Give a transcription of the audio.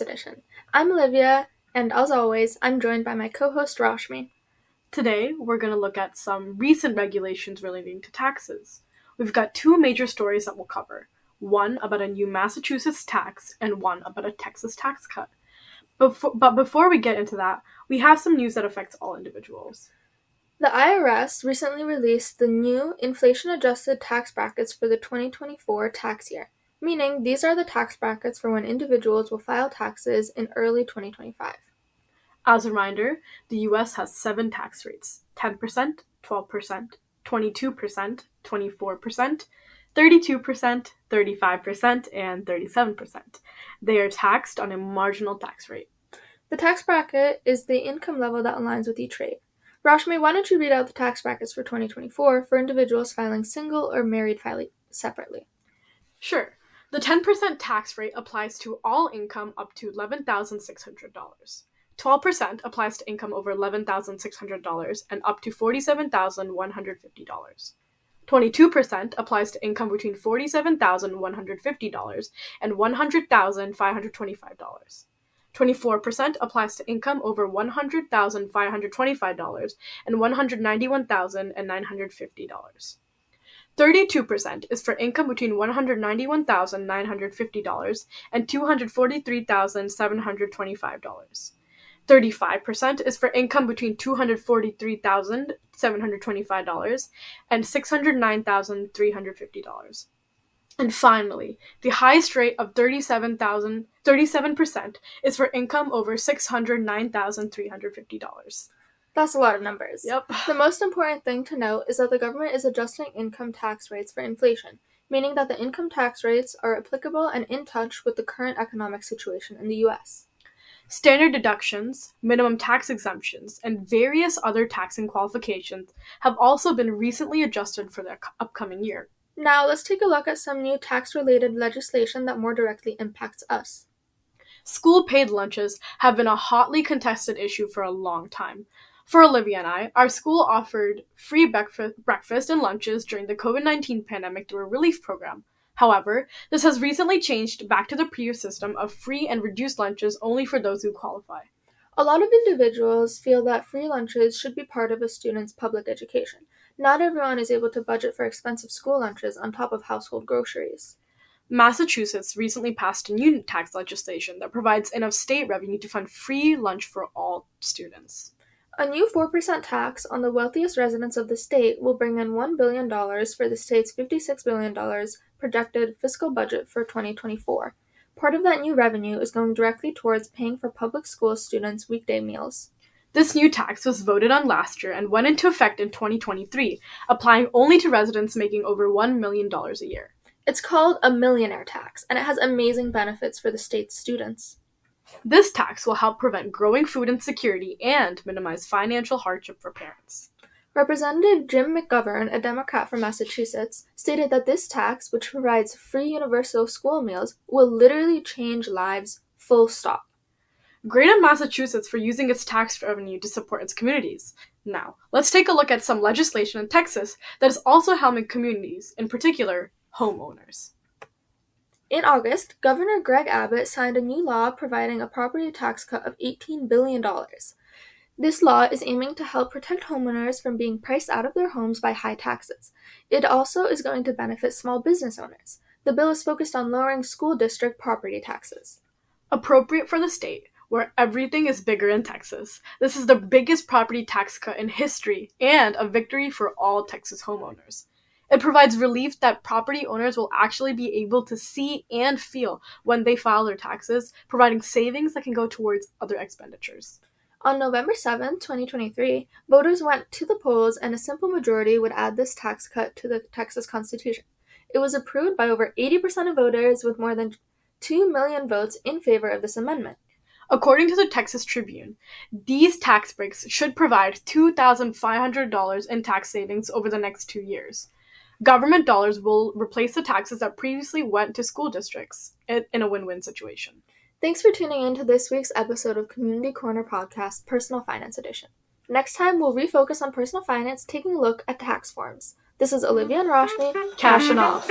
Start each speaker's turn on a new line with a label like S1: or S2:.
S1: Edition. I'm Olivia, and as always, I'm joined by my co host Rashmi.
S2: Today, we're going to look at some recent regulations relating to taxes. We've got two major stories that we'll cover one about a new Massachusetts tax, and one about a Texas tax cut. Before, but before we get into that, we have some news that affects all individuals.
S1: The IRS recently released the new inflation adjusted tax brackets for the 2024 tax year, meaning these are the tax brackets for when individuals will file taxes in early 2025.
S2: As a reminder, the US has seven tax rates 10%, 12%, 22%, 24%, 32%, 35%, and 37%. They are taxed on a marginal tax rate.
S1: The tax bracket is the income level that aligns with each rate. Rashmi, why don't you read out the tax brackets for 2024 for individuals filing single or married filing separately?
S2: Sure. The 10% tax rate applies to all income up to $11,600. 12% applies to income over $11,600 and up to $47,150. 22% applies to income between $47,150 and $100,525. 24% applies to income over $100,525 and $191,950. 32% is for income between $191,950 and $243,725. 35% is for income between $243,725 and $609,350. And finally, the highest rate of 37,000 37% is for income over $609,350.
S1: That's a lot of numbers.
S2: Yep.
S1: The most important thing to note is that the government is adjusting income tax rates for inflation, meaning that the income tax rates are applicable and in touch with the current economic situation in the US.
S2: Standard deductions, minimum tax exemptions, and various other taxing qualifications have also been recently adjusted for the upcoming year.
S1: Now, let's take a look at some new tax related legislation that more directly impacts us.
S2: School paid lunches have been a hotly contested issue for a long time. For Olivia and I, our school offered free breakfast and lunches during the COVID 19 pandemic through a relief program. However, this has recently changed back to the previous system of free and reduced lunches only for those who qualify.
S1: A lot of individuals feel that free lunches should be part of a student's public education. Not everyone is able to budget for expensive school lunches on top of household groceries.
S2: Massachusetts recently passed a new tax legislation that provides enough state revenue to fund free lunch for all students.
S1: A new 4% tax on the wealthiest residents of the state will bring in $1 billion for the state's $56 billion projected fiscal budget for 2024. Part of that new revenue is going directly towards paying for public school students' weekday meals.
S2: This new tax was voted on last year and went into effect in 2023, applying only to residents making over $1 million a year.
S1: It's called a millionaire tax, and it has amazing benefits for the state's students.
S2: This tax will help prevent growing food insecurity and minimize financial hardship for parents.
S1: Representative Jim McGovern, a Democrat from Massachusetts, stated that this tax, which provides free universal school meals, will literally change lives full stop.
S2: Great on Massachusetts for using its tax revenue to support its communities. Now, let's take a look at some legislation in Texas that is also helping communities, in particular, homeowners.
S1: In August, Governor Greg Abbott signed a new law providing a property tax cut of $18 billion. This law is aiming to help protect homeowners from being priced out of their homes by high taxes. It also is going to benefit small business owners. The bill is focused on lowering school district property taxes.
S2: Appropriate for the state, where everything is bigger in Texas. This is the biggest property tax cut in history and a victory for all Texas homeowners. It provides relief that property owners will actually be able to see and feel when they file their taxes, providing savings that can go towards other expenditures.
S1: On November 7, 2023, voters went to the polls and a simple majority would add this tax cut to the Texas Constitution. It was approved by over 80% of voters with more than 2 million votes in favor of this amendment.
S2: According to the Texas Tribune, these tax breaks should provide $2,500 in tax savings over the next two years. Government dollars will replace the taxes that previously went to school districts in a win win situation.
S1: Thanks for tuning in to this week's episode of Community Corner Podcast, Personal Finance Edition. Next time, we'll refocus on personal finance, taking a look at tax forms. This is Olivia and Rashmi.
S2: Cashing off.